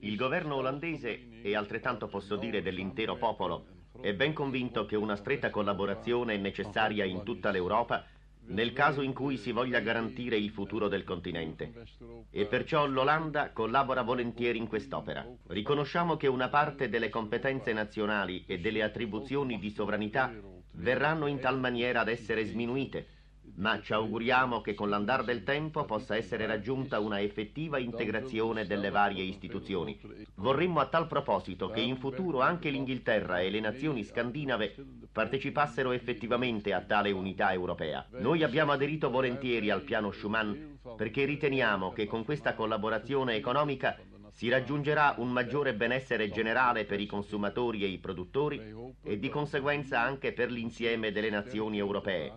Il governo olandese, e altrettanto posso dire dell'intero popolo, è ben convinto che una stretta collaborazione è necessaria in tutta l'Europa nel caso in cui si voglia garantire il futuro del continente. E perciò l'Olanda collabora volentieri in quest'opera. Riconosciamo che una parte delle competenze nazionali e delle attribuzioni di sovranità verranno in tal maniera ad essere sminuite, ma ci auguriamo che con l'andar del tempo possa essere raggiunta una effettiva integrazione delle varie istituzioni. Vorremmo a tal proposito che in futuro anche l'Inghilterra e le nazioni scandinave partecipassero effettivamente a tale unità europea. Noi abbiamo aderito volentieri al piano Schuman perché riteniamo che con questa collaborazione economica si raggiungerà un maggiore benessere generale per i consumatori e i produttori e di conseguenza anche per l'insieme delle nazioni europee.